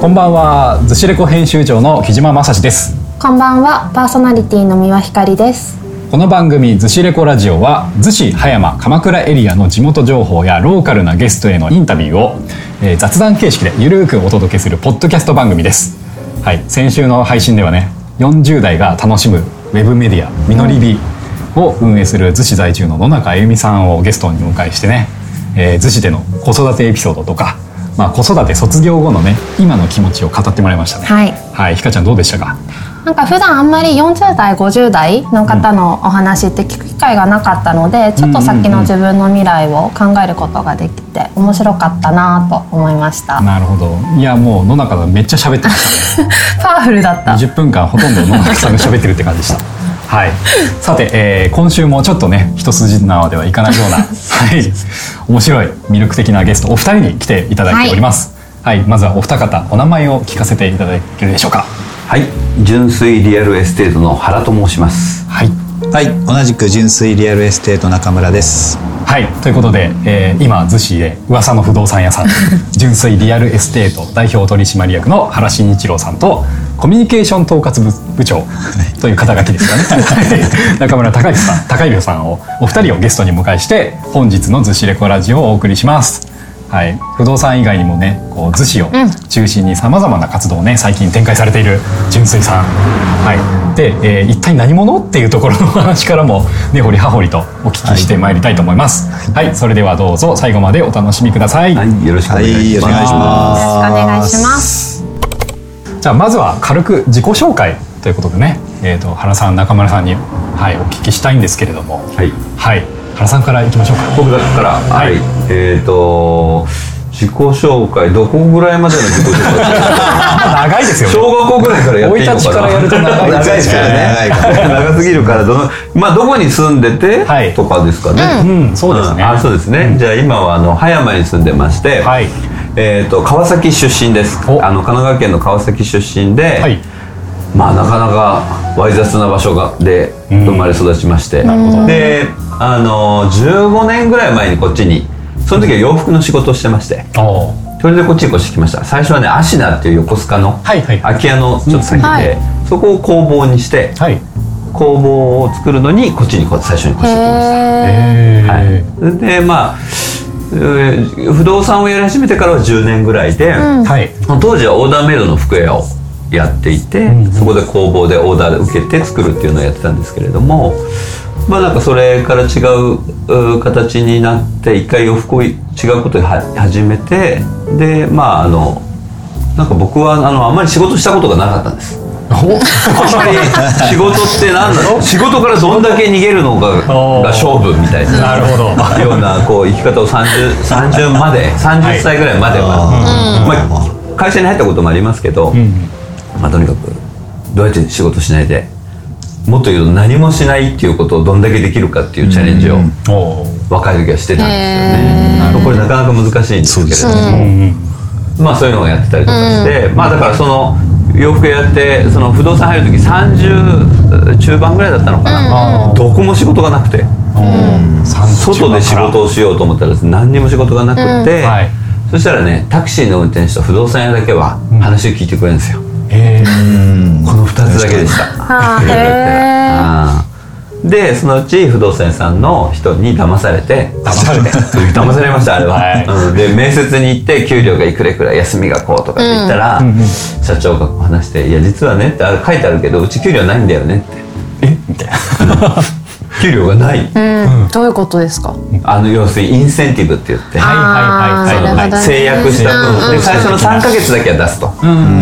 こんばんは、ズシレコ編集長の木島正史です。こんばんは、パーソナリティの三輪ひかりです。この番組「ズシレコラジオは」逗子葉山鎌倉エリアの地元情報やローカルなゲストへのインタビューを、えー雑談形式でゆるーくお届けするポッドキャスト番組です。はい、先週の配信ではね40代が楽しむウェブメディア「みのりび」を運営する逗子在住の野中あゆみさんをゲストにお迎えしてね、えー逗子での子育てエピソードとか、まあ、子育て卒業後のね今の気持ちを語ってもらいましたね。はい。はい、ひかちゃんどうでしたか？なんか普段あんまり40代、50代の方のお話って聞く機会がなかったので、ちょっと先の自分の未来を考えることができて面白かったなと思いました。なるほどいやもう野中がめっちゃ喋ってましたね パワフルだった。20分間ほとんど野中さんが喋ってるって感じでしたはい。さて、えー今週もちょっとね一筋縄ではいかないような、はい、面白い魅力的なゲストお二人に来ていただいております。はい、まずはお二方お名前を聞かせていただけるでしょうか。はい、純粋リアルエステートの原と申します。はい。はい、同じく純粋リアルエステート中村です。はい、ということで、えー今逗子で噂の不動産屋さん 純粋リアルエステート代表取締役の原慎一郎さんとコミュニケーション統括部部長という肩書きですかね。中村隆之さん高弘さんをお二人をゲストにお迎えして本日の逗子レコラジオをお送りします。はい、不動産以外にもねこう逗子を中心にさまざまな活動をね最近展開されている純粋さん、はい、で、えー一体何者っていうところの話からも根掘り葉掘りとお聞きしてまいりたいと思います。はい、それではどうぞ最後までお楽しみください。はい、よろしくお願いします。はいよろしくお願いしますじゃあまずは軽く自己紹介ということでね、えー、と原さん中村さんに、はい、お聞きしたいんですけれども、はい、はい、原さんからいきましょうか。僕だったら、はい、えっ、と自己紹介どこぐらいまでの自己紹介？長いですよね。小学校ぐらいからやっていいのかな？生い立ちからやると長い。ですからね。長いか長すぎるからどのまあどこに住んでて、はい。とかですかね、うん、そうですね。んあそうですね、じゃあ今はあの葉山に住んでまして、はいえー、と川崎出身です。お。あの神奈川県の川崎出身で、はい、まあなかなかわい雑な場所がで生まれ育ちまして、であの15年ぐらい前にこっちにその時は洋服の仕事をしてまして。それでこっちに越してきました。最初はねアシナっていう横須賀のはいはい。空き家のちょっと先で、うん。はい。そこを工房にしてはい。工房を作るのにこっちに最初に越してきました。はい、でまあえー不動産をやり始めてからは10年ぐらいで、はい。当時はオーダーメイドの服屋をやっていて、んうんそこで工房でオーダーで受けて作るっていうのをやってたんですけれどもまあなんかそれから違うう形になって一回洋服を違うことをは始めてでまああのなんか僕はあのあんまり仕事したことがなかったんです。仕事って何なの？仕事からどんだけ逃げるのがおーが勝負みたいな。なるほど。ようなこう生き方を 30, 30まで30歳ぐらいまでは、まあ、会社に入ったこともありますけど、うん、まあ、とにかくどうやって仕事しないでもっと言うと何もしないっていうことをどんだけできるかっていうチャレンジを若い時はしてたんですよね。これなかなか難しいんですけれども、うん、まあそういうのをやってたりとかして、まあだからその洋服やってその不動産入る時30中盤ぐらいだったのかな、どこも仕事がなくて。外で仕事をしようと思ったらですね何にも仕事がなくって、はい。そしたらねタクシーの運転手と不動産屋だけは話を聞いてくれるんですよ、えー、この2つだけでした でそのうち不動産屋さんの人に騙されて騙されて 騙されましたあれは、はい。うん。で面接に行って給料がいくらいくら休みがこうとかって言ったら、社長が話して「いや実はね」ってあれ書いてあるけどうち給料ないんだよねって。え？みたいな。給料がない、うん、どういうことですか？あの要するにインセンティブって言って。はいはいはいはい。あーなるほどね。制約した。分で最初の3か月だけは出すと、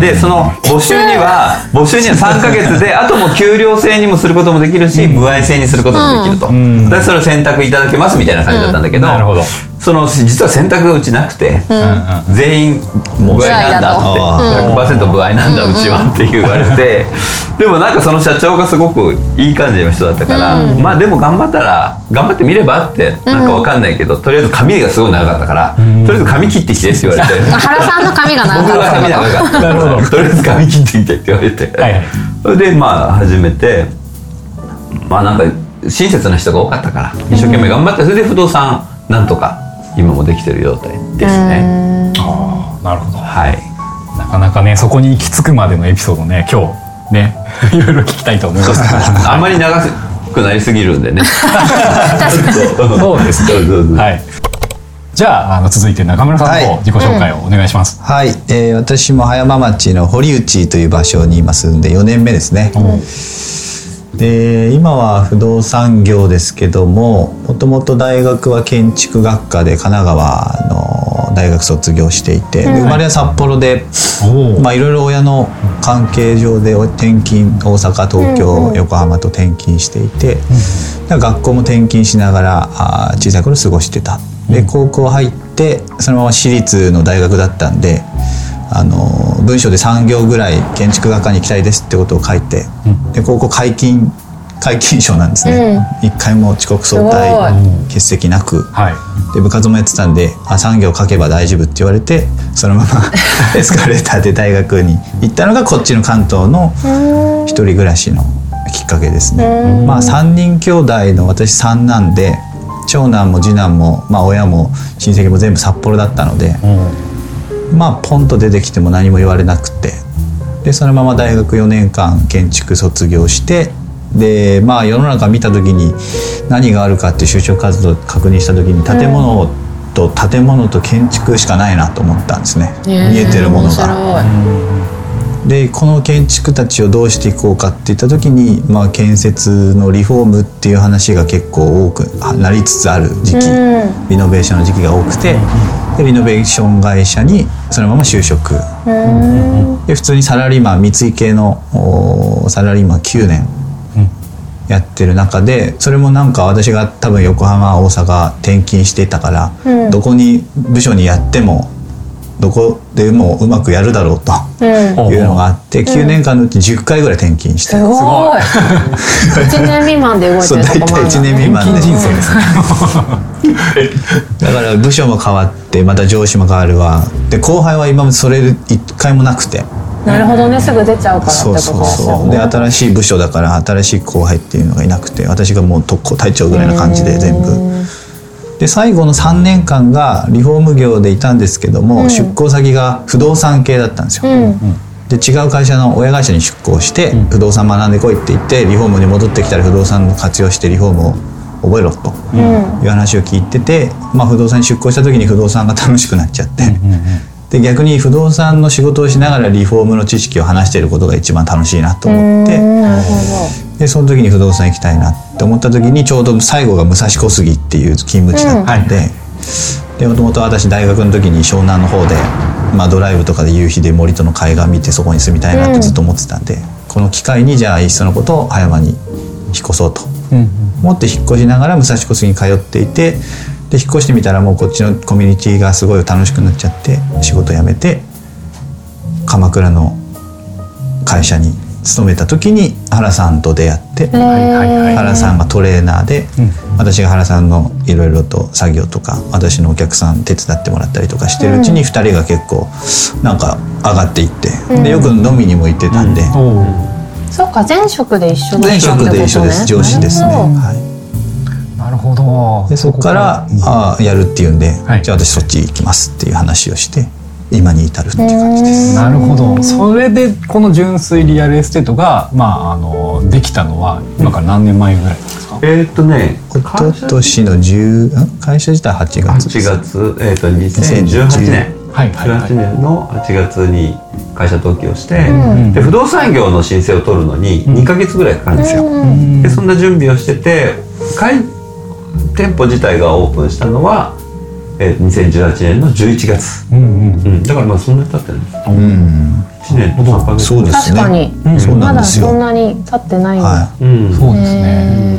でその募集には募集には3か月で あともう給料制にもすることもできるし歩合制にすることもできると、ん。でそれを選択いただけますみたいな感じだったんだけど、なるほどその実は選択がうちなくて、全員歩合なんだって。100%歩合なんだうちはって言われてでもなんかその社長がすごくいい感じの人だったから、まあでも頑張ったら頑張ってみればってなんかわかんないけど、とりあえず髪がすごい長かったから、とりあえず髪切ってきてって言われて。原さんの髪が長かった髪長かった。なるほど。とりあえず髪切ってきてって言われて、はいはい。それでまあ始めてまあなんか親切な人が多かったから一生懸命頑張ってそれで不動産なんとか今もできてる状態ですね。ああなるほど。はい。なかなかねそこに行き着くまでのエピソードね今日ね いろいろ聞きたいと思います。あんまり長くなりすぎるんでね。そうですはい。じゃああの続いて中村さんはい。の自己紹介をお願いします、はい、えー私も葉山町の堀内という場所に今住んで4年目ですね。で今は不動産業ですけどももともと大学は建築学科で神奈川の大学卒業していて、で生まれは札幌で、まあいろいろ親の関係上で転勤大阪東京、横浜と転勤していて、だから学校も転勤しながらあー小さい頃過ごしてた。で高校入ってそのまま私立の大学だったんであの文章で3行ぐらい建築学科に行きたいですってことを書いて、で高校解禁解禁賞なんですね、一回も遅刻早退欠席なく、はい。で部活もやってたんであ産業書けば大丈夫って言われてそのまま エスカレーターで大学に行ったのがこっちの関東の一人暮らしのきっかけですね。まあ3人兄弟の私三男で長男も次男も、まあ、親も親戚も全部札幌だったので、まあポンと出てきても何も言われなくて。でそのまま大学4年間建築卒業してでまあ世の中見た時に何があるかって就職活動を確認した時に建物と建物と建築しかないなと思ったんですね、見えてるものが。でこの建築たちをどうしていこうかっていった時に、まあ、建設のリフォームっていう話が結構多くなりつつある時期、リノベーションの時期が多くてでリノベーション会社にそのまま就職。で普通にサラリーマン三井系のおサラリーマン9年やってる中でそれもなんか私が多分横浜大阪転勤していたから、どこに部署にやってもどこでもうまくやるだろうというのがあって、9年間のうち10回ぐらい転勤して、すごい。1年未満で動いてそうる大体1とこもあるんだ年未満で人生ですねだから部署も変わってまた上司も変わるわ。で後輩は今までそれ一回もなくて。なるほどね。すぐ出ちゃうからってそうそうことですよそう。で新しい部署だから新しい後輩っていうのがいなくて私がもう特攻隊長ぐらいな感じで全部で最後の3年間がリフォーム業でいたんですけども、出向先が不動産系だったんですよ、で違う会社の親会社に出向して、不動産学んでこいって言ってリフォームに戻ってきたら不動産の活用してリフォームを覚えろという話を聞いてて、まあ、不動産に出向した時に不動産が楽しくなっちゃって、で逆に不動産の仕事をしながらリフォームの知識を話していることが一番楽しいなと思ってでその時に不動産行きたいなって思った時にちょうど最後が武蔵小杉っていう勤務地だったんで。でもともと私大学の時に湘南の方で、まあ、ドライブとかで夕日で森との海岸見てそこに住みたいなってずっと思ってたんで、この機会にじゃあいっそのことを葉山に引っ越そうと。思って引っ越しながら武蔵小杉に通っていてで引っ越してみたらもうこっちのコミュニティがすごい楽しくなっちゃって仕事辞めて鎌倉の会社に勤めた時に原さんと出会って。はいはいはい。原さんがトレーナーで、私が原さんのいろいろと作業とか私のお客さん手伝ってもらったりとかしてるうちに2人が結構なんか上がっていって、でよく飲みにも行ってたんで、そうか前職で一緒前職で一緒です。上司ですね、はい、ほど。でそこからああやるっていうんで、はい。じゃあ私そっち行きますっていう話をして今に至るっていう感じです。なるほど。それでこの純粋リアルエステートがまああのできたのは今から何年前ぐらいなんですか、えーっとね一昨年の10ん？会社自体8月8月、えー、と2018年。はいはいはい。18年の8月に会社登記をして、で不動産業の申請を取るのに2ヶ月ぐらいかかるんですよ、でそんな準備をしてて開店舗自体がオープンしたのは、えー、2018年の11月、うんうんうん、だからまあそんなに経ってない。ですうん。1年と3ヶ月。そうです確かに、そうなまだそんなに経ってないはうん。そうですね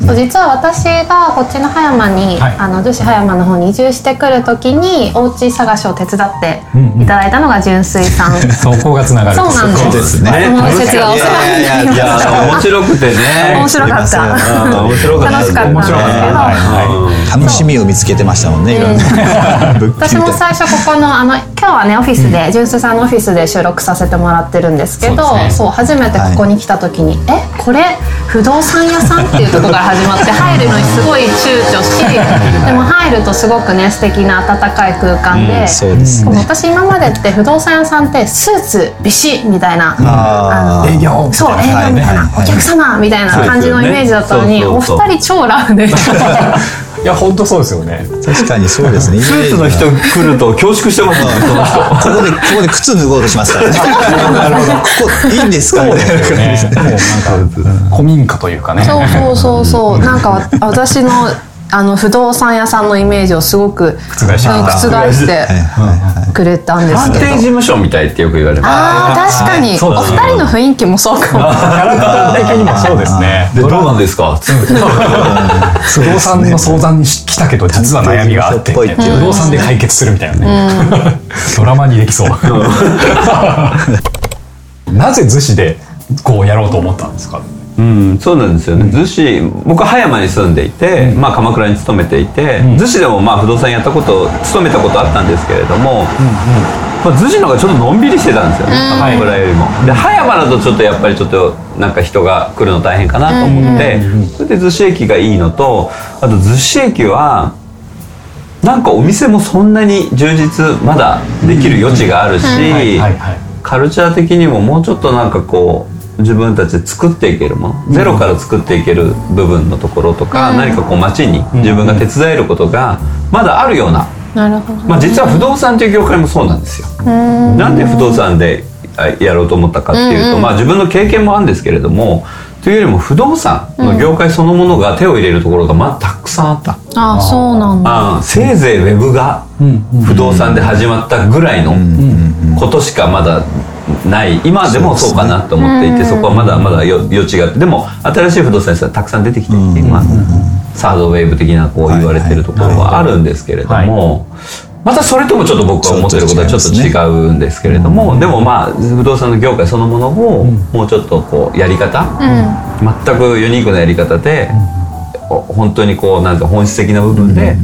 実は私がこっちの葉山に、はい。あの女子葉山の方に移住してくる時にお家探しを手伝ってうんうん。いただいたのが純粋さん、そこがつながる。そうなんです。そうですね。その説がお世話になりまいやした面白くてね。面白かった。うん面白かった。楽しかった。んですけど、はい。はい。楽しみを見つけてましたもんねいろん 私も最初ここのあの今日はねオフィスで、純粋さんのオフィスで収録させてもらってるんですけどそうね。そう初めてここに来た時に「えこれ不動産屋さん?」っていうところから始始まって入るのにすごい躊躇し でも入るとすごくね素敵な温かい空間で、そうですね。私今までって不動産屋さんってスーツビシッみたいなあの営業そう営業みたいな、はいお客様みたいな感じのイメージだったのに、ねお二人超ラフで。い や本当そうですよね。確かにそうですね。スーツの人来ると恐縮してますねその人。ここでここで靴脱ごうとしますからね。ここいいんですかみたいな感じね。ですね。もうなんか古民家というかね。そうそうそうそう。なんか私のあの不動産屋さんのイメージをすごく覆して。くれたんです探けど。偵事務所みたいってよく言われます。あー確かに。ね。二人の雰囲気もそうかも。キャラクター的にもそうですね。でどうなんですか？不動産の相談に来たけど実は悩みがあって。不動産で解決するみたいなね。ドラマにできそう。なぜ逗子でこうやろうと思ったんですか？うん、そうなんですよね。逗子僕は葉山に住んでいて、まあ、鎌倉に勤めていて、逗子でもまあ不動産やったこと勤めたことあったんですけれども、まあ、逗子の方がちょっとのんびりしてたんですよね、鎌倉よりも。で葉山だとちょっとやっぱりちょっとなんか人が来るの大変かなと思って、それで逗子駅がいいのとあと逗子駅はなんかお店もそんなに充実まだできる余地があるし、カルチャー的にももうちょっとなんかこう自分たちで作っていけるもの、ゼロから作っていける部分のところとか、何かこう街に自分が手伝えることがまだあるような、なるほどまあ、実は不動産という業界もそうなんですよ。なんで不動産であやろうと思ったかっていうと、まあ、自分の経験もあるんですけれどもというよりも不動産の業界そのものが手を入れるところがまだたくさんあった。ああそうなんだ。ああせいぜいウェブが不動産で始まったぐらいのことしかまだない。今でもそうかなと思っていてそこはまだまだよ余地があって。でも新しい不動産屋さんたくさん出てきていて今サードウェーブ的なこう言われてるところはあるんですけれどもまたそれともちょっと僕は思ってることはちょっと違うんですけれどもでもまあ不動産の業界そのものをもうちょっとこうやり方全くユニークなやり方でお本当にこうなんか本質的な部分で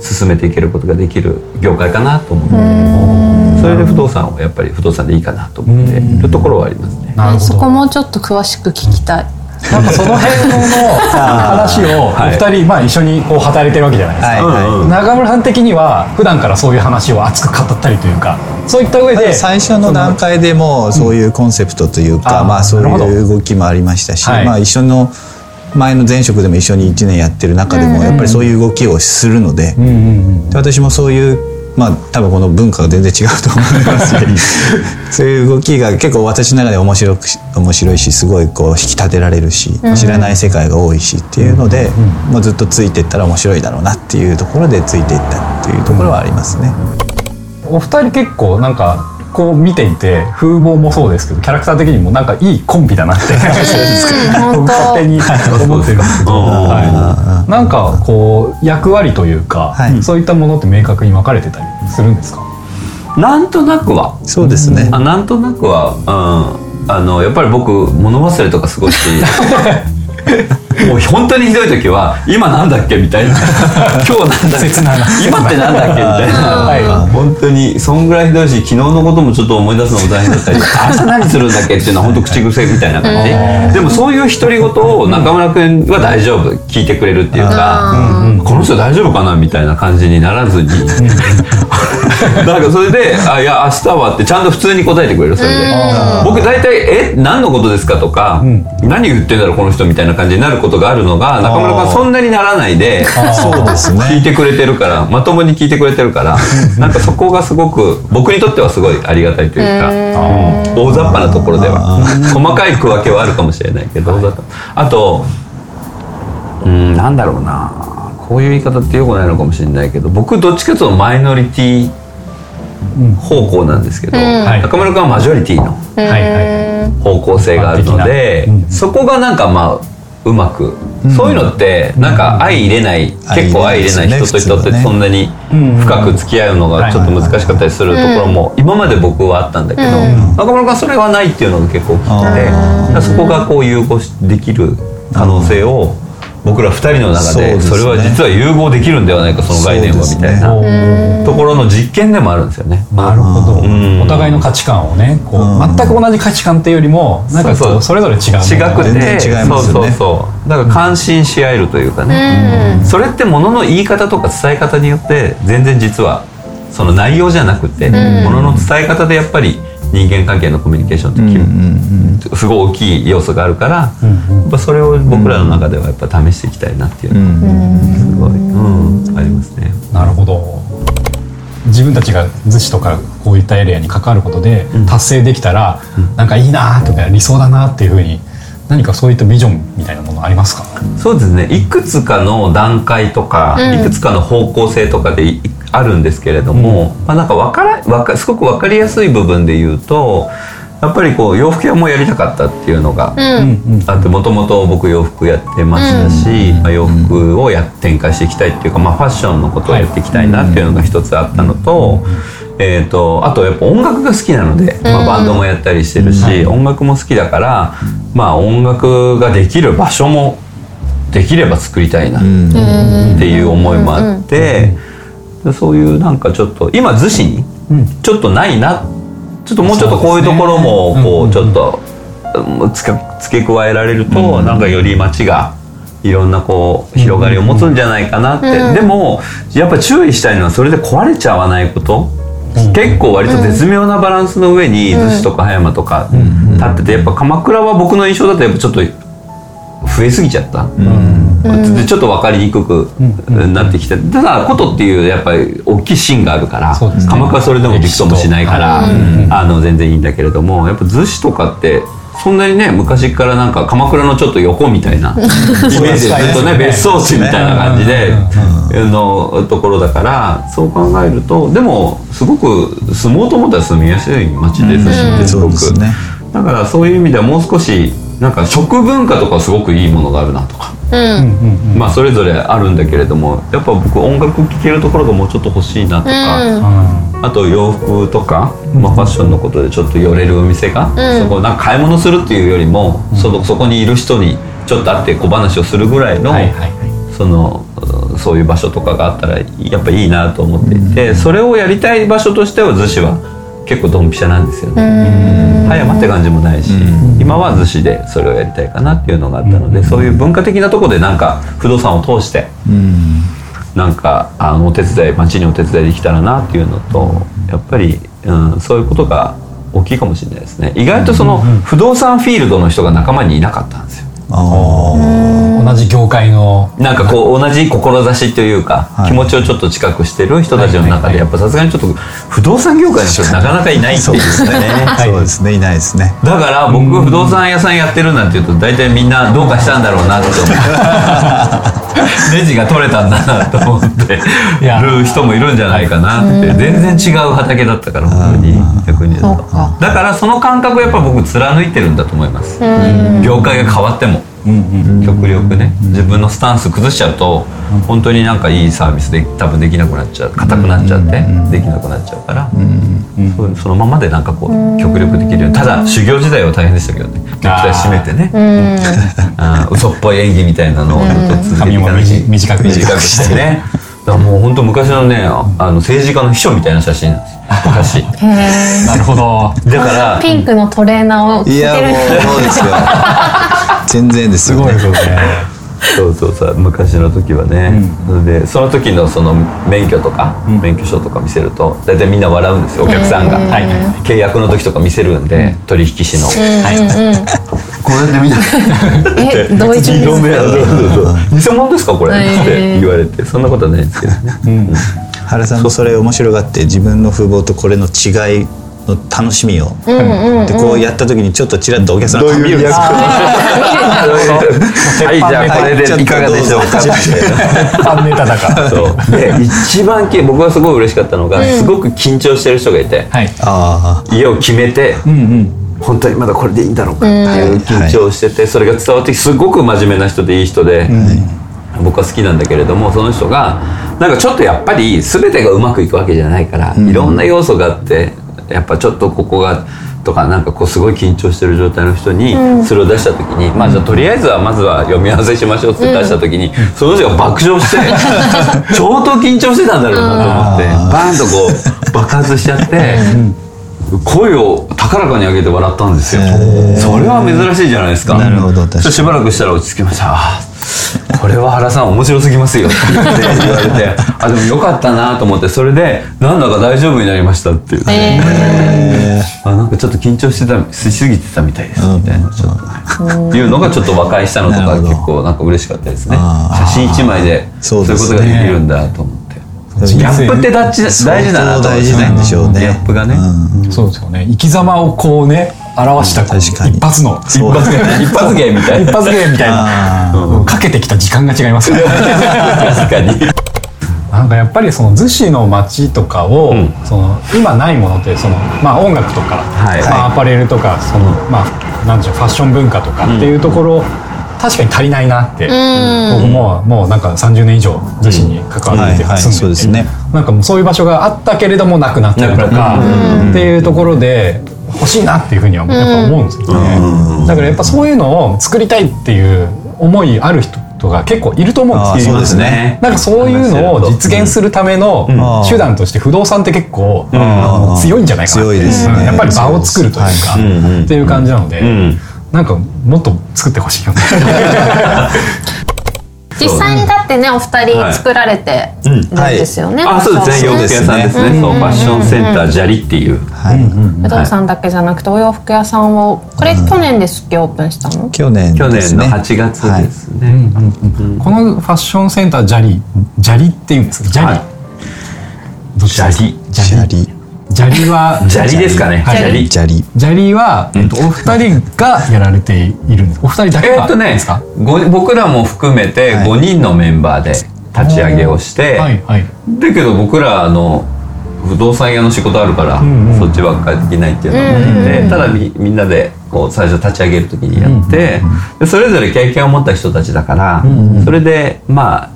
進めていけることができる業界かなと思って。それで不動産をやっぱり不動産でいいかなと思っているところはありますね。そこもうちょっと詳しく聞きたいなんかその辺の話をおはい二人、まあ、一緒にこう働いてるわけじゃないですか、はいはい。中村さん的には普段からそういう話を熱く語ったりというかそういった上で最初の段階でもうそういうコンセプトというか、まあそういう動きもありましたし、はい。まあ一緒の前の前職でも一緒に1年やってる中でもやっぱりそういう動きをするので,、で私もそういうまあ多分この文化が全然違うと思いますしそういう動きが結構私の中で面白くし面白いしすごいこう引き立てられるし、知らない世界が多いしっていうので、まあ、ずっとついていったら面白いだろうなっていうところでついていったっていうところはありますね。お二人結構なんかこう見ていて風貌もそうですけどキャラクター的にもなんかいいコンビだなって 本当。勝手に思ってるんですけど、なんかこう役割というか、はい。そういったものって明確に分かれてたりするんですか？なんとなくは。そうですね、あなんとなくは、うん、あのやっぱり僕物忘れとかすごいし もう本当にひどい時は「今なんだっけ?」みたいな「今日なんだっけ?今ってなんだっけ?」みたいな、は本当にそんぐらいひどいし昨日のこともちょっと思い出すのも大変だったり 明日何するんだっけっていうのは本当口癖みたいな感じ。でもそういう独り言を中村君は大丈夫。聞いてくれるっていうかこの人大丈夫かなみたいな感じにならずに なんかそれで「あいや明日は」ってちゃんと普通に答えてくれるそれで。僕大体「え何のことですか?」とか「何言ってんだろうこの人」みたいな感じになることがあるのが中村君はそんなにならないでそうですね。聞いてくれてるからまともに聞いてくれてるからなんかそこがすごく僕にとってはすごいありがたいというかうん。大雑把なところでは細かい区分けはあるかもしれないけど大雑把。あとうんなんだろうなこういう言い方ってよくないのかもしれないけど僕どっちかというとマイノリティ方向なんですけど、はい。中村君はマジョリティの方向性があるので、うん。そこがなんかまあうまく、そういうのってなんか相入れない、結構相入れない人と人ってそんなに深く付き合うのがちょっと難しかったりするところも今まで僕はあったんだけど、中村君はそれはないっていうのが結構大きくてそこがこう融合しできる可能性を僕ら2人の中でそれは実は融合できるんではないかその概念はみたいな。おところの実験でもあるんですよね。なるほど、ん。お互いの価値観をねこう、うん。全く同じ価値観っていうよりもなんかこうそれぞれ違う違くて全然違いますよね。そうそうそう。だから感心し合えるというかね、それってものの言い方とか伝え方によって全然実はその内容じゃなくて、ものの伝え方でやっぱり人間関係のコミュニケーションってすごい大きい要素があるから、やっぱそれを僕らの中ではやっぱ試していきたいなっていうのはすごい、うん、ありますね。なるほど。自分たちが逗子とかこういったエリアに関わることで達成できたら、なんかいいなとか理想だなっていうふうに何かそういったビジョンみたいなものありますか？そうですね。いくつかの段階とか、いくつかの方向性とかでいあるんですけれども、まあ、なんかわからわかすごく分かりやすい部分で言うとやっぱりこう洋服屋もやりたかったっていうのがあってもともと僕洋服やってましたし、まあ、洋服をや展開していきたいっていうか、まあ、ファッションのことをやっていきたいなっていうのが一つあったのと。えー、とあとやっぱ音楽が好きなので、まあ、バンドもやったりしてるし、音楽も好きだから、まあ、音楽ができる場所もできれば作りたいなっていう思いもあって、でそういうなんかちょっと今逗子にちょっとないなちょっともうちょっとこういうところもこうちょっと付け加えられるとなんかより街がいろんなこう広がりを持つんじゃないかなって、でもやっぱ注意したいのはそれで壊れちゃわないこと、結構割と絶妙なバランスの上に逗子とか葉山とか立っててやっぱ鎌倉は僕の印象だとやっぱちょっと増えすぎちゃった、でちょっと分かりにくくなってきてただ古都っていうやっぱり大きい芯があるから、鎌倉はそれでもびくともしないから、あの全然いいんだけれどもやっぱ逗子とかってそんなにね昔からなんか鎌倉のちょっと横みたいな イメージでずっとね別荘地みたいな感じでのところだからそう考えるとでもすごく住もうと思ったら住みやすい街ですしねすそごくだからそういう意味ではもう少しなんか食文化とかすごくいいものがあるなとか。まあそれぞれあるんだけれどもやっぱ僕音楽聴けるところがもうちょっと欲しいなとか、あと洋服とか、まあ、ファッションのことでちょっと寄れるお店が、そこなんか買い物するっていうよりも、そのそこにいる人にちょっと会って小話をするぐらいの、そのそういう場所とかがあったらやっぱいいなと思って。いて、それをやりたい場所としては逗子は結構ドンピシャなんですよね。葉山って感じもないし、今は逗子でそれをやりたいかなっていうのがあったので、そういう文化的なところでなんか不動産を通して。なんかあのお手伝い町にお手伝いできたらなっていうのとやっぱり、うん、そういうことが大きいかもしれないですね。意外とその不動産フィールドの人が仲間にいなかったんですよ同じ業界の。なんかこう同じ志というか、はい。気持ちをちょっと近くしてる人たちの中でやっぱさすがにちょっと不動産業界の人なかなかいないっていうね。そうですね。い。ないですね。だから僕が不動産屋さんやってるなんて言うと大体みんなどうかしたんだろうなって思う ネジが取れたんだなと思ってる人もいるんじゃないかなって。全然違う畑だったから本当に逆に言うと。そうか。だからその感覚をやっぱ僕貫いてるんだと思います。業界が変わっても。極力ね。自分のスタンス崩しちゃうと本当になんかいいサービスで多分できなくなっちゃう。硬くなっちゃってできなくなっちゃうから。そうそのままでなんかこう極力できるように。ただ修行時代は大変でしたけどね。ネクタイ締めてね。嘘っぽい演技みたいなのをずっと続けていかなきゃ髪も短く短くしてね。だからもう本当昔のねああの政治家の秘書みたいな写真昔。へなるほど。だからーピンクのトレーナーを。着てるいやもうそうですよ。全然ですすよね。ごいですよね。そうそうそう。昔の時はね、それでその時のその免許とか、免許証とか見せると大体みんな笑うんですよお客さんが、はい。契約の時とか見せるんで、取引士の、はい。こうやってみんなえ同一人物色目そうそうそう偽物ですか？これ、へー。って言われて。そんなことはないんですけどね、原さんもそれ面白がって自分の風貌とこれの違いの楽しみを、でこうやった時にちょっとちらっとお客さんが見るんですよはいじゃあ これでいかがでしょうか。ちょっとどうぞ。ってファンネタだから。そう。で 一番き僕がすごい嬉しかったのが、すごく緊張してる人がいて、はい。あ家を決めて、本当にまだこれでいいんだろうかっていう緊張してて、それが伝わってきてすごく真面目な人でいい人で、僕は好きなんだけれどもその人がなんかちょっとやっぱり全てがうまくいくわけじゃないから、いろんな要素があってやっぱちょっとここがとかなんかこうすごい緊張してる状態の人にそれを出した時に、まあじゃあとりあえずはまずは読み合わせしましょうって出した時に、その人が爆笑して 相当緊張してたんだろうなと思って、バーンとこう爆発しちゃって。声を高らかに上げて笑ったんですよ、それは珍しいじゃないですか。なるほどしばらくしたら落ち着きましたこれは原さん面白すぎますよって言って言われてあでもよかったなと思ってそれでなんだか大丈夫になりましたって言って、えあなんかちょっと緊張してたしすぎてたみたいですみたいなちょっと。いうのがちょっと和解したのとか結構なんか嬉しかったですね。写真一枚でそういうことができるんだと思って。ギャップって大事大事だなと思って相当大事なんでしょうね。ギャップがね、うん。そうですよね。生き様をこうね表したこう確かに。一発の一発芸一発芸みたいな。一発芸みたいな。うんかけてきた時間が違いますよね。確かに。なんかやっぱりその逗子の街とかを、ん。その今ないものってその、まあ、音楽とか、はい。まあ、アパレルとかその、まあ、なんでしょうファッション文化とかっていうところ、確かに足りないなって、僕ももうなんか30年以上逗子に関わっててうん。はいはい。ね。なんかもうそういう場所があったけれどもなくなったりとかっていうところで欲しいなっていうふうにはやっぱ思うんですよね。だからやっぱそういうのを作りたいっていう思いある人が結構いると思うんです。よあーそうですね。なんかそういうのを実現するためのん。手段として不動産って結構強いんじゃないかなって強いですね。うんやっぱり場を作るというかうんうんっていう感じなのでん。なんかもっと作ってほしいよね。実際にだってねお二はい人作られてるんですよね、あそうですね。洋ファッ服屋さんですね、そうファッションセンター砂利っていう。はい。不動産だけじゃなくてお洋服屋さんをこれ去年ですっけオープンしたの？去年去ですね。年の8月ですね、このファッションセンタージャリジャリっていうんですか？ジャリ、はいど砂利ジャリは砂利ですかね。砂利砂利砂利ジャリは、えっと、お二人がやられているんです。お二人だけかえーっとねですか？ご僕らも含めてはい。5人のメンバーで立ち上げをして、はいはい。だけど僕らあの不動産屋の仕事あるから、そっちばっかりできないっていうのがあって、ただみみんなでこう最初立ち上げる時にやって、でそれぞれ経験を持った人たちだから、それでまあ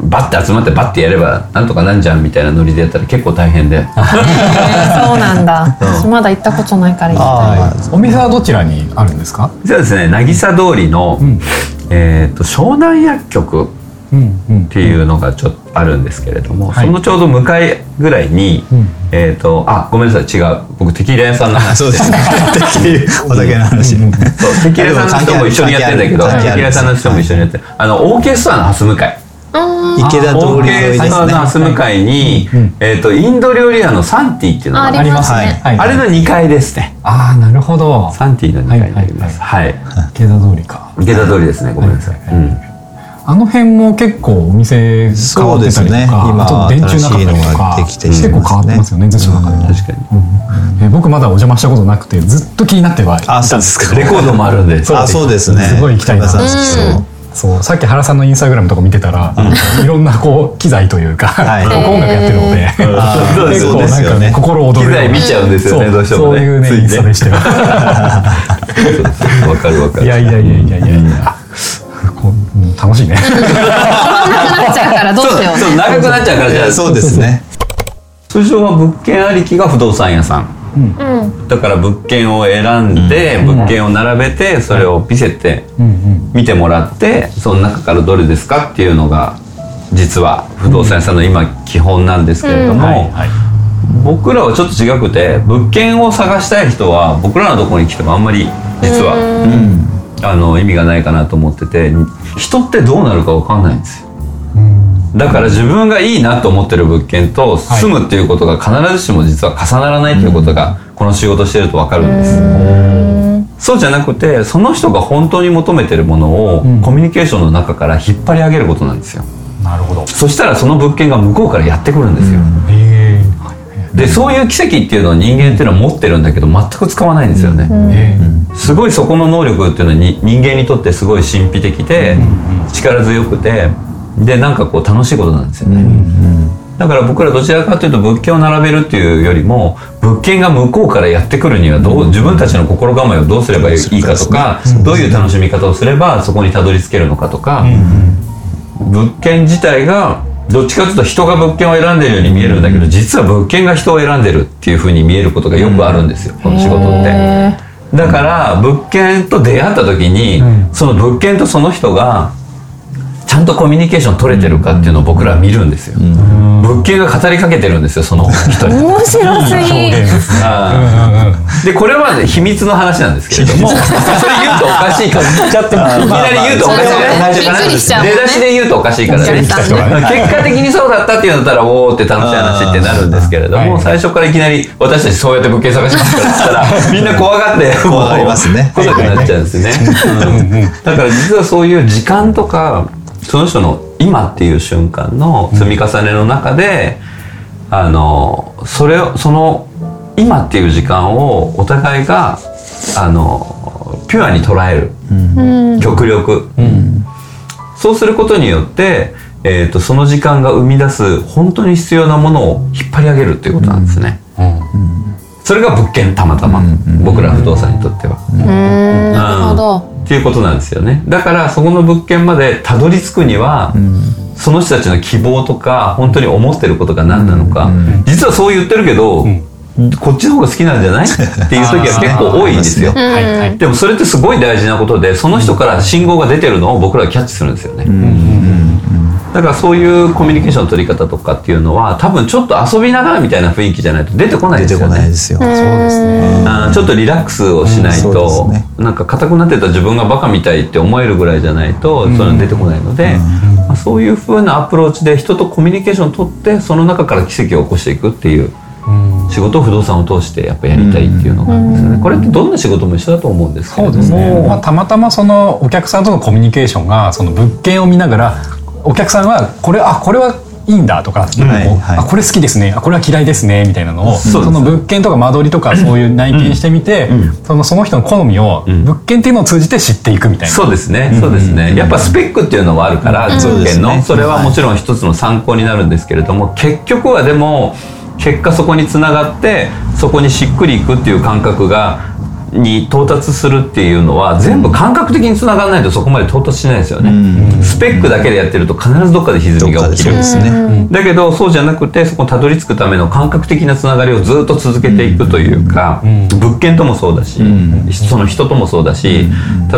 バッて集まってバッてやればなんとかなんじゃんみたいなノリでやったら結構大変で。えーそうなんだ。私まだ行ったことないから行きたい。お店はどちらにあるんですか？じゃあですね渚通りの、えー、と湘南薬局うんうん。っていうのがちょっとあるんですけれども、はい。そのちょうど向かいぐらいに、ん。えっ、とあごめんなさい違う。僕テキーラ屋さんの話。そうです。ねお酒の話。そうテキーラ屋さんの人も一緒にやってんだけどテキーラ屋さんの人も一緒にやってる。あのオーケストラの蓮向かい池田通り沿いですね。蓮向かいに、えー、とインド料理屋のサンティっていうのがありますね、はい。あれの2階ですね。ああなるほど。サンティの2階になります。はい、池田通りか。池田通りですねごめんなさい、あの辺も結構お店変わってたりとか、そうですね。今あと電柱なかったり結構変わってますよね逗子の中でも、確かに。えー僕まだお邪魔したことなくてずっと気になってはいたんあそうでけどですすか。レコードもあるんで。あそうですね。すごい行きたいなそうさっき原さんのインスタグラムとか見てたら、いろんなこう機材というか、音楽やってるので、結構なんかねそうですよね。心躍る機材見ちゃうんですよねそうどうしてもね。そういうねついね。インスタでしたよ わかるわかる。いやいやいやいやいやいや、楽しいね。なくなっちゃうからどうしよう。そうそう長くなっちゃうからじゃあ。そうですね。通常は物件ありきが不動産屋さんだから物件を選んで、物件を並べてそれを見せて見てもらってその中からどれですかっていうのが実は不動産屋さんの今基本なんですけれども、僕らはちょっと違くて物件を探したい人は僕らのところに来てもあんまり実は、あの意味がないかなと思ってて人ってどうなるか分かんないんですよだから自分がいいなと思ってる物件と住むっていうことが必ずしも実は重ならないということがこの仕事してると分かるんです。そうじゃなくてその人が本当に求めてるものをん。コミュニケーションの中から引っ張り上げることなんですよ。なるほど。そしたらその物件が向こうからやってくるんですよ、えでそういう奇跡っていうのを人間っていうのは持ってるんだけど全く使わないんですよね、ー、えすごいそこの能力っていうのはに人間にとってすごい神秘的で力強くてでなんかこう楽しいことなんですよね、だから僕らどちらかというと物件を並べるっていうよりも物件が向こうからやってくるにはどう自分たちの心構えをどうすればいいかとかどういう楽しみ方をすればそこにたどり着けるのかとか物件自体がどっちかというと人が物件を選んでるように見えるんだけど実は物件が人を選んでるっていうふうに見えることがよくあるんですよ、この仕事って。だから物件と出会った時に、その物件とその人がちゃんとコミュニケーション取れてるかっていうのを僕らは見るんですよ、物件が語りかけてるんですよその人に面白すぎでこれはね秘密の話なんですけれどもそれ言うとおかしいから。ちゃってますいきなり言うとおかしいから。出だしで言うとおかしいから。結果的にそうだったっていうんだったらおおって楽しい話ってなるんですけれどもはい。最初からいきなり私たちそうやって物件探しますからったらみんな怖がって怖がりますね。来なくなっちゃうんですね。うん。だから実はそういう時間とかその人の今っていう瞬間の積み重ねの中であのそれをその今っていう時間をお互いがあのピュアに捉える、極力、そうすることによって、えー、とその時間が生み出す本当に必要なものを引っ張り上げるっていうことなんですね、それが物件たまたま、僕ら不動産にとっては、うん。なるほど。っていうことなんですよね。だからそこの物件までたどり着くには、その人たちの希望とか本当に思ってることが何なのか、実はそう言ってるけど、こっちの方が好きなんじゃない？っていう時は結構多いんですよ、でもそれってすごい大事なことでその人から信号が出てるのを僕らはキャッチするんですよね、だからそういうコミュニケーションの取り方とかっていうのは多分ちょっと遊びながらみたいな雰囲気じゃないと出てこない出てこですよね。ないですよ。そうですね。あーちょっとリラックスをしないうんと、そうですね。なんか硬くなってた自分がバカみたいって思えるぐらいじゃないと、それは出てこないので、まあ、そういう風なアプローチで人とコミュニケーションを取ってその中から奇跡を起こしていくっていう仕事を不動産を通してやっぱやりたいっていうのがあるんですよね、これってどんな仕事も一緒だと思うんですけれどそうですね、も、まあ、たまたまそのお客さんとのコミュニケーションがその物件を見ながらお客さんはこれあこれはいいんだとか、こうはい。あこれ好きですねあこれは嫌いですねみたいなのをそうですその物件とか間取りとかそういう内見してみて、そのその人の好みをん。物件っていうのを通じて知っていくみたいな。そうですね、そうですね。やっぱスペックっていうのはあるから、物件の、それはもちろん一つの参考になるんですけれども、結局はでも、結果そこにつながって、そこにしっくりいくっていう感覚が、に到達するっていうのは全部感覚的につながらないとそこまで到達しないですよね、スペックだけでやってると必ずどっかで歪みが起きるですね。だけどそうじゃなくてそこにたどり着くための感覚的なつながりをずっと続けていくというか、物件ともそうだし、その人ともそうだし、例え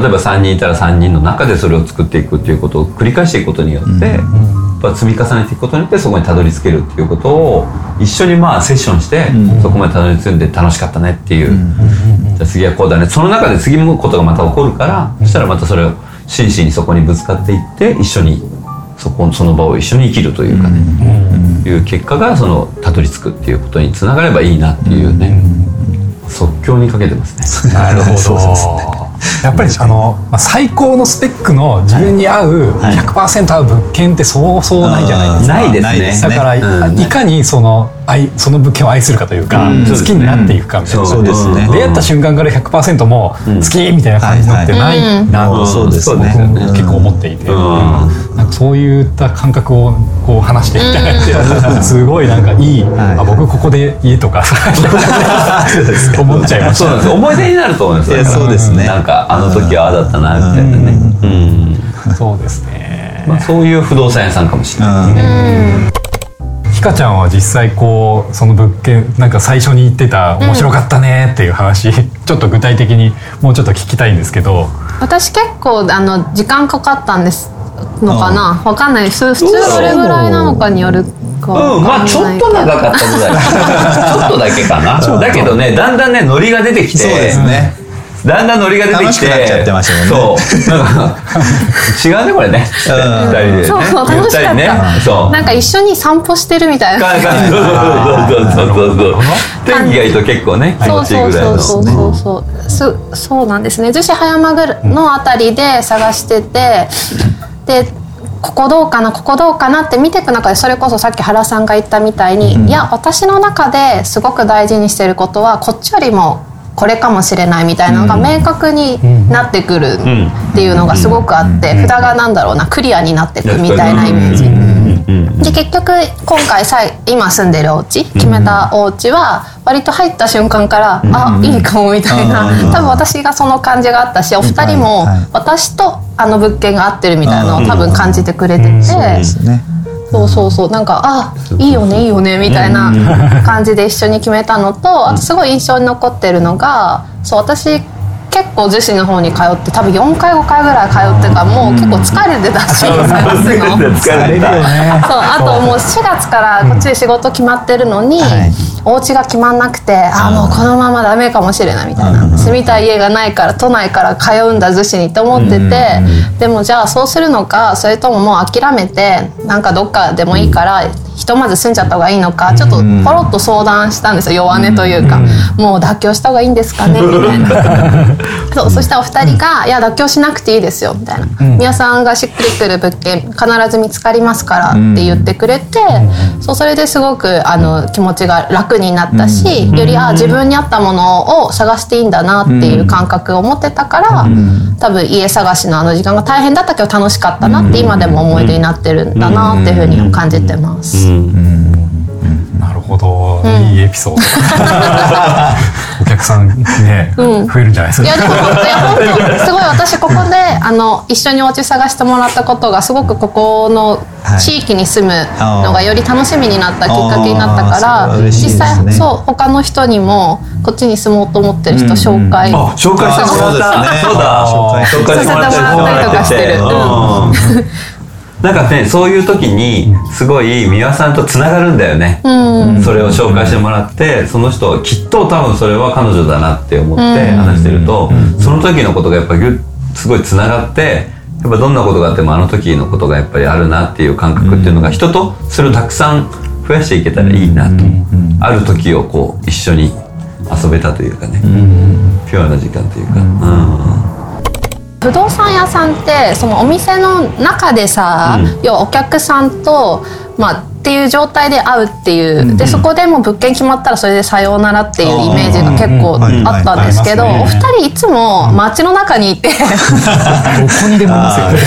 ば3人いたら3人の中でそれを作っていくっていうことを繰り返していくことによって、ぱ積み重ねていくことによってそこにたどり着けるっていうことを一緒にまあセッションして、そこまでたどり着くんで楽しかったねっていう、じゃあ次はこうだね。その中で次のことがまた起こるから、そしたらまたそれを真摯にそこにぶつかっていって一緒にそこその場を一緒に生きるというかね、いう結果がそのたどり着くっていうことにつながればいいなっていうね、即興にかけてますね。なるほど。そうですやっぱりあの、まあ、最高のスペックの自分に合うはい。100%合う物件ってそうそうないじゃないですか。ないですねないですね。だから、うん。いかにその愛その物件を愛するかというか、うん。好きになっていくかみたいな、そうですね。出会った瞬間から100%も好きみたいな感じのってないなと、うん。そうですね。僕も結構思っていて、うん。なんかそういった感覚をこう話していただいて、すごいなんかいい、はい。あ僕ここで家とか思っちゃいました。そうなんです。思い出になると思います。そうですね。なんかあの時はああだったなみたいなね、うん。そうですね。まあ、そういう不動産屋さんかもしれない、ひかちゃんは実際こうその物件なんか最初に言ってた面白かったねっていう話、ちょっと具体的にもうちょっと聞きたいんですけど。私結構あの時間かかったんですのかな？わかんない。普通普通どれぐらいなのかによるかうん、まあちょっと長かったぐらい。ちょっとだけかな。だけどねだんだんねノリが出てきて。そうですね。だんだんノリが出てきて楽しくなっちゃってましたもんね。そう。なんか違うねこれね。二人で。ねそうそう楽しかった、ね。そう。なんか一緒に散歩してるみたい。なかかそうそうそうそうそうそう。天気がいいと結構ね気持ちいいそうそう。ぐらいのそうそうそうそうすそうなんですね。逗子葉山のあたりで探してて、でここどうかなここどうかなって見ていく中でそれこそさっき原さんが言ったみたいに、いや私の中ですごく大事にしてることはこっちよりもこれかもしれないみたいなのが明確になってくるっていうのがすごくあって、札がなんだろうなクリアになっていくみたいなイメージ。で結局今回さい今住ん。でるお家決めたお家は割と入った瞬間から、あいいかもみたいな、多分私がその感じがあったしお二人も私とあの物件が合ってるみたいなのを多分感じてくれてて、そうそうそう。なんかあいいよねいいよねみたいな感じで一緒に決めたのとあとすごい印象に残ってるのがそう私結構逗子の方に通って多分4回5回ぐらい通ってからもう結構疲れてたし探すの。疲れてたねそうあともう4月からこっちで仕事決まってるのに、はいお家が決まんなくてあもうこのままダメかもしれないみたいな住みたい家がないから都内から通うんだ逗子にって思っててでもじゃあそうするのかそれとももう諦めてなんかどっかでもいいからひとまず住んじゃった方がいいのかちょっとポロッと相談したんですよ弱音というか。もう妥協した方がいいんですかねみたいな。そうそしたらお二人が「いや妥協しなくていいですよ」みたいな「皆さんがしっくりくる物件必ず見つかりますから」って言ってくれて、そうそれですごくあの気持ちが楽になったし、よりあ自分に合ったものを探していいんだなっていう感覚を持ってたから、多分家探しのあの時間が大変だったけど楽しかったなって今でも思い出になってるんだなっていうふうに感じてます。なるほど、いいエピソードお客さんね、増えるんじゃないですか。いやでも本当いや本当すごい私ここであの一緒にお家探してもらったことがすごくここの地域に住むのがより楽しみになったきっかけになったからね。実際そう他の人にもこっちに住もうと思ってる人紹介、あ紹介してもらった。あそうですねそうだ。紹介紹介してもらったさせてもらったりとかしてる。うんなんかねそういう時にすごい美輪さんとつながるんだよね、それを紹介してもらってその人きっと多分それは彼女だなって思って話してると、その時のことがやっぱぎゅすごいつながってやっぱどんなことがあってもあの時のことがやっぱりあるなっていう感覚っていうのが人とそれをたくさん増やしていけたらいいなと、ある時をこう一緒に遊べたというかね、ピュアな時間というか、うん不動産屋さんってそのお店の中でさ、要はお客さんとまあっていう状態で会うっていう、でそこでも物件決まったらそれでさようななっていうイメージが結構あったんですけど、うんうんお二人いつも街の中にいて。どこにでもいますよね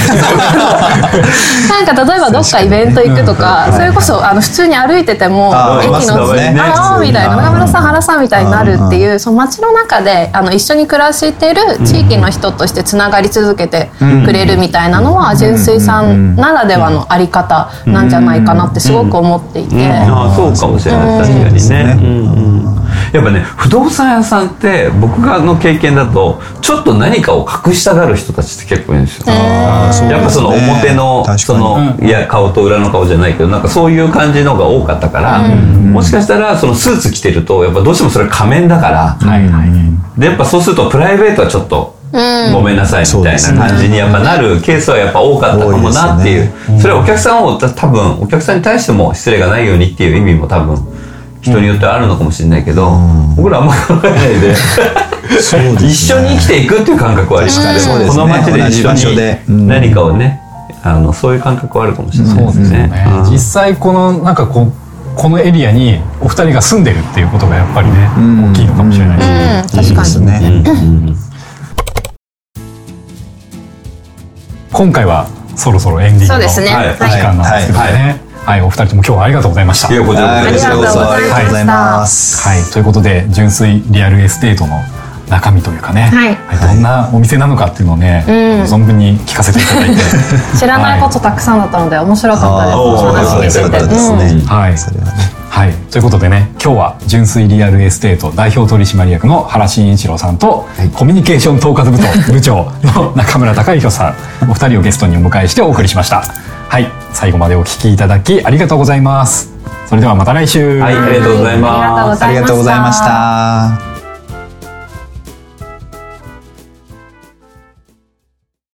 なんか例えばどっかイベント行くとか、それこそあの普通に歩いてても駅のね。ああみたいな中村さん原さんみたいになるっていうその街の中であの一緒に暮らしてる地域の人としてつながり続けてくれるみたいなのは純粋さんならではのあり方なんじゃないかなってすごく思っていて。ああそうかもしれない。確かにね。ねうん。うん。やっぱね不動産屋さんって僕がの経験だとちょっと何かを隠したがる人たちって結構いるんですよ。やっぱその表のそのいや顔と裏の顔じゃないけどなんかそういう感じのが多かったからもしかしたらそのスーツ着てるとやっぱどうしてもそれ仮面だからはいはい。でやっぱそうするとプライベートはちょっとごめんなさいみたいな感じにやっぱなるケースはやっぱ多かったかもなっていう。それはお客さんをた多分お客さんに対しても失礼がないようにっていう意味も多分人によってはあるのかもしれないけど僕らあんま考えないで。一緒に生きていくっていう感覚はあります。確かに。そうですね。この街で。一緒に何かをねあのそういう感覚はあるかもしれないですね、うん。実際このなんかこうこのエリアにお二人が住んでるっていうことがやっぱりね、ん。大きいのかもしれないし、うん。確かに。ですね今回はそろそろエンディングの時そうですね。はい間なんですけどね、はい。お二人とも今日はありがとうございました。いやこちらこそありがとうございましたありがとうござい。ますはい、ということで純粋リアルエステートの中身というかね、はい。どんなお店なのかっていうのをね、存分に聞かせていただいて、知らないことたくさんだったので面白かったです。あーお話聞いてよかったて。ですね。うん。はい。それはねはい、ということでね今日は純粋リアルエステート代表取締役の原慎一郎さんと、コミュニケーション統括部と部長の 中村隆弘さんお二人をゲストにお迎えしてお送りしました。はい。最後までお聞きいただきありがとうございます。それではまた来週。はいありがとうございます。ありがとうございました。ありがとうございました